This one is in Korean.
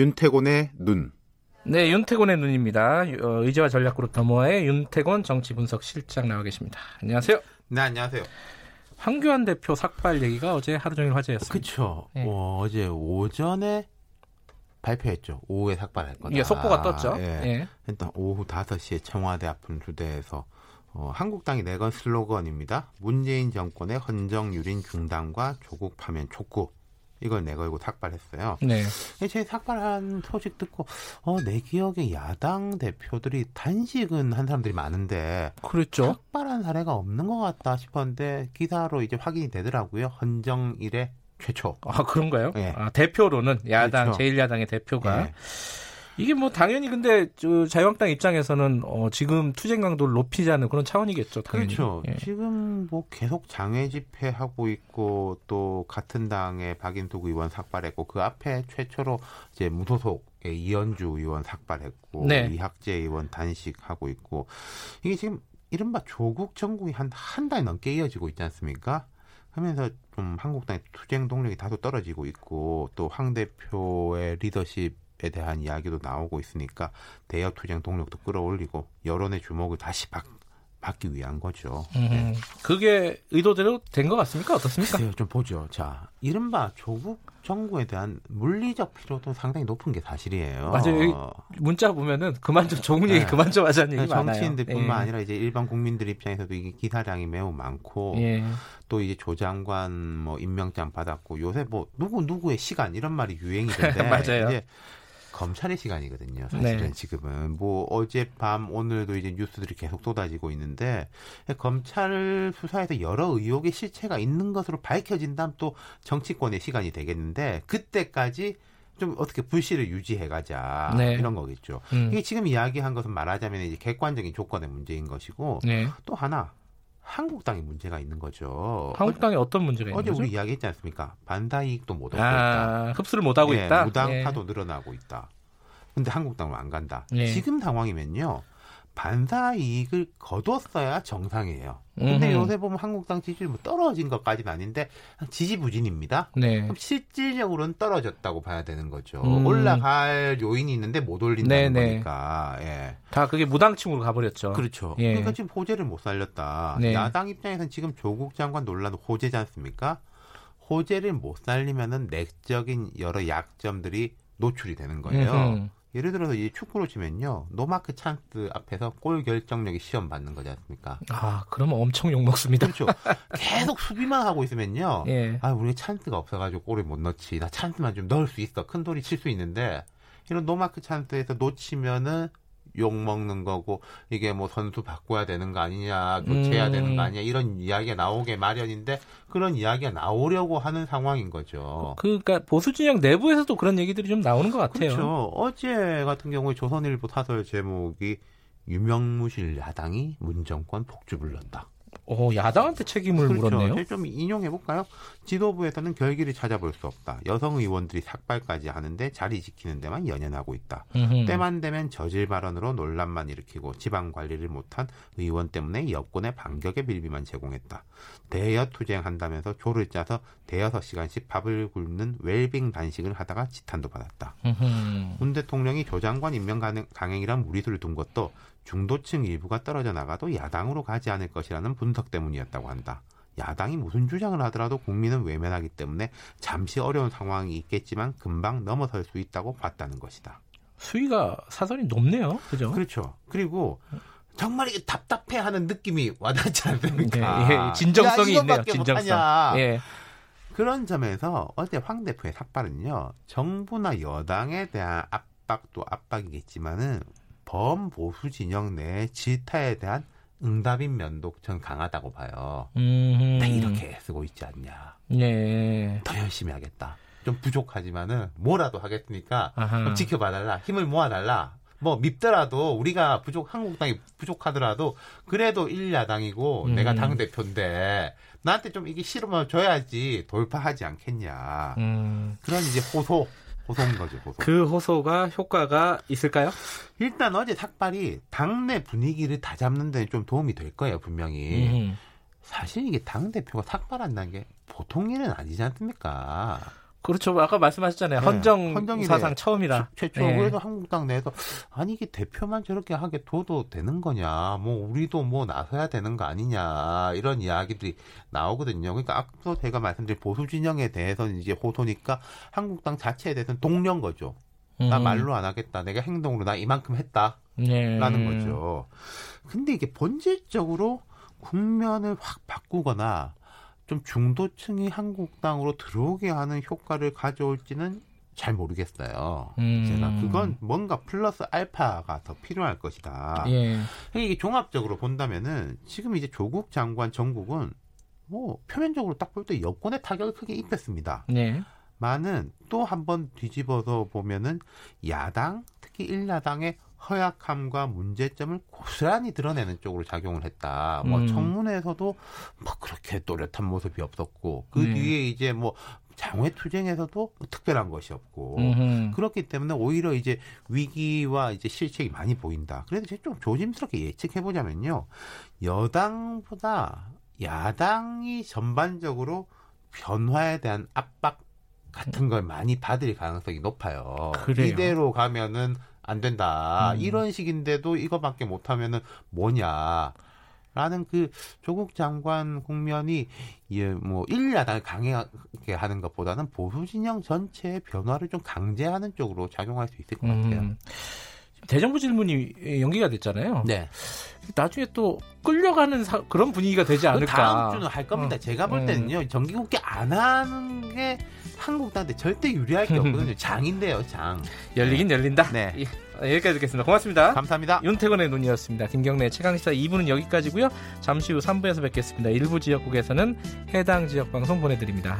윤태곤의 눈. 네, 윤태곤의 눈입니다. 어, 의제와 전략그룹 더모아의 윤태곤 정치분석 실장 나와 계십니다. 안녕하세요. 네, 안녕하세요. 황교안 대표 삭발 얘기가 어제 하루 종일 화제였습니다. 그렇죠. 네. 어, 제 오전에 발표했죠. 오후에 삭발할 거다. 예, 속보가 떴죠. 예. 예. 일단 오후 5시에 청와대 앞은 주대에서 어, 한국당이 내건 슬로건입니다. 문재인 정권의 헌정 유린 중단과 조국 파면 촉구. 이걸 내걸고 삭발했어요. 네. 제 삭발한 소식 듣고 어, 내 기억에 야당 대표들이 단식은 한 사람들이 많은데 그렇죠. 삭발한 사례가 없는 것 같다 싶었는데 기사로 이제 확인이 되더라고요. 헌정일의 최초. 아 그런가요? 네. 아, 대표로는 야당 그렇죠. 제1야당의 대표가 네. 이게 뭐 당연히 근데 저 자유한국당 입장에서는 어 지금 투쟁 강도를 높이자는 그런 차원이겠죠. 당연히. 그렇죠. 예. 지금 뭐 계속 장외 집회 하고 있고 또 같은 당의 박인숙 의원 삭발했고 그 앞에 최초로 이제 무소속의 이현주 의원 삭발했고 네. 이학재 의원 단식하고 있고 이게 지금 이른바 조국 정국이 한 한 달 넘게 이어지고 있지 않습니까? 하면서 좀 한국당의 투쟁 동력이 다소 떨어지고 있고 또 황 대표의 리더십 에 대한 이야기도 나오고 있으니까 대여 투쟁 동력도 끌어올리고 여론의 주목을 다시 받, 받기 위한 거죠. 음, 네. 그게 의도대로 된 것 같습니까? 어떻습니까? 글쎄요, 좀 보죠. 자, 이른바 조국 정부에 대한 물리적 필요도 상당히 높은 게 사실이에요. 맞아요. 문자 보면은 그만 좀 좋은 얘기 네. 그만 좀 하자는 얘기 많아요. 정치인들뿐만 예. 아니라 이제 일반 국민들 입장에서도 이게 기사량이 매우 많고 예. 또 이제 조장관 뭐 임명장 받았고 요새 뭐 누구 누구의 시간 이런 말이 유행이던데 맞아요. 이제 검찰의 시간이거든요. 사실은 네. 지금은 뭐 어젯밤 오늘도 이제 뉴스들이 계속 쏟아지고 있는데 검찰 수사에서 여러 의혹의 실체가 있는 것으로 밝혀진다면 또 정치권의 시간이 되겠는데 그때까지 좀 어떻게 불씨를 유지해가자 네. 이런 거겠죠. 음. 이게 지금 이야기한 것은 말하자면 이제 객관적인 조건의 문제인 것이고 네. 또 하나 한국당에 문제가 있는 거죠. 한국당에 어, 떤 문제가 있는 어제 거죠? 우리 이야기했지 않습니까? 반다 이익도 못 얻고 아, 있다. 흡수를 못 하고 예, 있다. 무당파도 예. 늘어나고 있다. 근데 한국당은 안 간다. 예. 지금 상황이면요. 반사 이익을 거뒀어야 정상이에요. 근데 음흠. 요새 보면 한국당 지지율 뭐 떨어진 것까지는 아닌데 지지부진입니다. 네. 그럼 실질적으로는 떨어졌다고 봐야 되는 거죠. 음. 올라갈 요인이 있는데 못 올린다는 네네. 거니까. 예. 다 그게 무당층으로 가버렸죠. 그렇죠. 예. 그러니까 지금 호재를 못 살렸다. 네. 야당 입장에서는 지금 조국 장관 논란 호재지 않습니까? 호재를 못 살리면은 내적인 여러 약점들이 노출이 되는 거예요. 음흠. 예를 들어서 이 축구로 치면요. 노마크 찬스 앞에서 골 결정력이 시험 받는 거지 않습니까? 아, 그러면 엄청 욕 먹습니다. 그렇죠. 계속 수비만 하고 있으면요. 예. 아, 우리 찬스가 없어가지고 골을 못 넣지. 나 찬스만 좀 넣을 수 있어. 큰 돌이 칠 수 있는데 이런 노마크 찬스에서 놓치면은 욕 먹는 거고 이게 뭐 선수 바꿔야 되는 거 아니냐 교체해야 음. 되는 거 아니냐 이런 이야기가 나오게 마련인데 그런 이야기가 나오려고 하는 상황인 거죠. 그러니까 보수 진영 내부에서도 그런 얘기들이 좀 나오는 것 같아요. 그렇죠. 어제 같은 경우에 조선일보 사설 제목이 유명무실 야당이 문정권 폭주 불렀다. 어, 야당한테 책임을 그렇죠. 물었네요. 좀 인용해 볼까요? 지도부에서는 결기를 찾아볼 수 없다. 여성 의원들이 삭발까지 하는데 자리 지키는 데만 연연하고 있다. 음흠. 때만 되면 저질 발언으로 논란만 일으키고 지방 관리를 못한 의원 때문에 여권의 반격의 빌비만 제공했다. 대여 투쟁한다면서 조를 짜서 대여섯 시간씩 밥을 굶는 웰빙 단식을 하다가 지탄도 받았다. 음흠. 문 대통령이 조장관 임명 강행이란 무리수를 둔 것도 중도층 일부가 떨어져 나가도 야당으로 가지 않을 것이라는 분석 때문이었다고 한다. 야당이 무슨 주장을 하더라도 국민은 외면하기 때문에 잠시 어려운 상황이 있겠지만 금방 넘어설 수 있다고 봤다는 것이다. 수위가 사설이 높네요. 그죠? 그렇죠. 그리고 정말 이게 답답해하는 느낌이 와닿지 않습니까? 네, 예, 진정성이 있네요. 진정성. 예. 그런 점에서 어제 황 대표의 삭발은요. 정부나 여당에 대한 압박도 압박이겠지만은 범보수 진영 내 질타에 대한 응답인 면도 전 강하다고 봐요. 음. 이렇게 쓰고 있지 않냐. 네. 더 열심히 하겠다. 좀 부족하지만은 뭐라도 하겠으니까 좀 지켜봐달라. 힘을 모아달라. 뭐 밉더라도 우리가 부족 한국당이 부족하더라도 그래도 일야당이고 음. 내가 당 대표인데 나한테 좀 이게 싫으면 줘야지 돌파하지 않겠냐. 음. 그런 이제 호소 호소인 거죠, 호소. 그 호소가 효과가 있을까요? 일단 어제 삭발이 당내 분위기를 다 잡는 데는 좀 도움이 될 거예요, 분명히. 음. 사실 이게 당대표가 삭발한다는 게 보통 일은 아니지 않습니까? 그렇죠. 아까 말씀하셨잖아요. 네. 헌정 헌정이 사상 처음이라. 최초. 네. 그래도 한국당 내에서 아니 이게 대표만 저렇게 하게 둬도 되는 거냐. 뭐 우리도 뭐 나서야 되는 거 아니냐. 이런 이야기들이 나오거든요. 그러니까 앞서 제가 말씀드린 보수 진영에 대해서는 이제 호소니까 한국당 자체에 대해서는 동료인 거죠. 나 음. 말로 안 하겠다. 내가 행동으로 나 이만큼 했다. 네. 라는 거죠. 근데 이게 본질적으로 국면을 확 바꾸거나 좀 중도층이 한국당으로 들어오게 하는 효과를 가져올지는 잘 모르겠어요. 음. 제가 그건 뭔가 플러스 알파가 더 필요할 것이다. 예. 이게 종합적으로 본다면은 지금 이제 조국 장관 정국은 뭐 표면적으로 딱 볼 때 여권의 타격을 크게 입혔습니다. 네. 많은 또 한 번 뒤집어서 보면은 야당 특히 일야당의 허약함과 문제점을 고스란히 드러내는 쪽으로 작용을 했다. 뭐 음. 청문회에서도 뭐 그렇게 또렷한 모습이 없었고 그 네. 뒤에 이제 뭐 장외 투쟁에서도 특별한 것이 없고 음흠. 그렇기 때문에 오히려 이제 위기와 이제 실책이 많이 보인다. 그래서 제가 좀 조심스럽게 예측해 보자면요. 여당보다 야당이 전반적으로 변화에 대한 압박 같은 걸 많이 받을 가능성이 높아요. 그래요? 이대로 가면은 안 된다. 음. 이런 식인데도 이거밖에 못하면은 뭐냐. 라는 그 조국 장관 국면이 예뭐 일야당을 강하게 하는 것보다는 보수 진영 전체의 변화를 좀 강제하는 쪽으로 작용할 수 있을 것 같아요. 음. 대정부 질문이 연기가 됐잖아요. 네. 나중에 또 끌려가는 사, 그런 분위기가 되지 않을까. 다음 주는 할 겁니다. 어. 제가 볼 음. 때는요. 정기국회 안 하는 게 한국당한테 절대 유리할 게 없거든요. 장인데요, 장. 열리긴 네. 열린다. 네. 예, 여기까지 듣겠습니다. 고맙습니다. 감사합니다. 윤태건의 눈이었습니다. 김경래 최강시사 2부는 여기까지고요. 잠시 후 3부에서 뵙겠습니다. 일부 지역국에서는 해당 지역 방송 보내드립니다.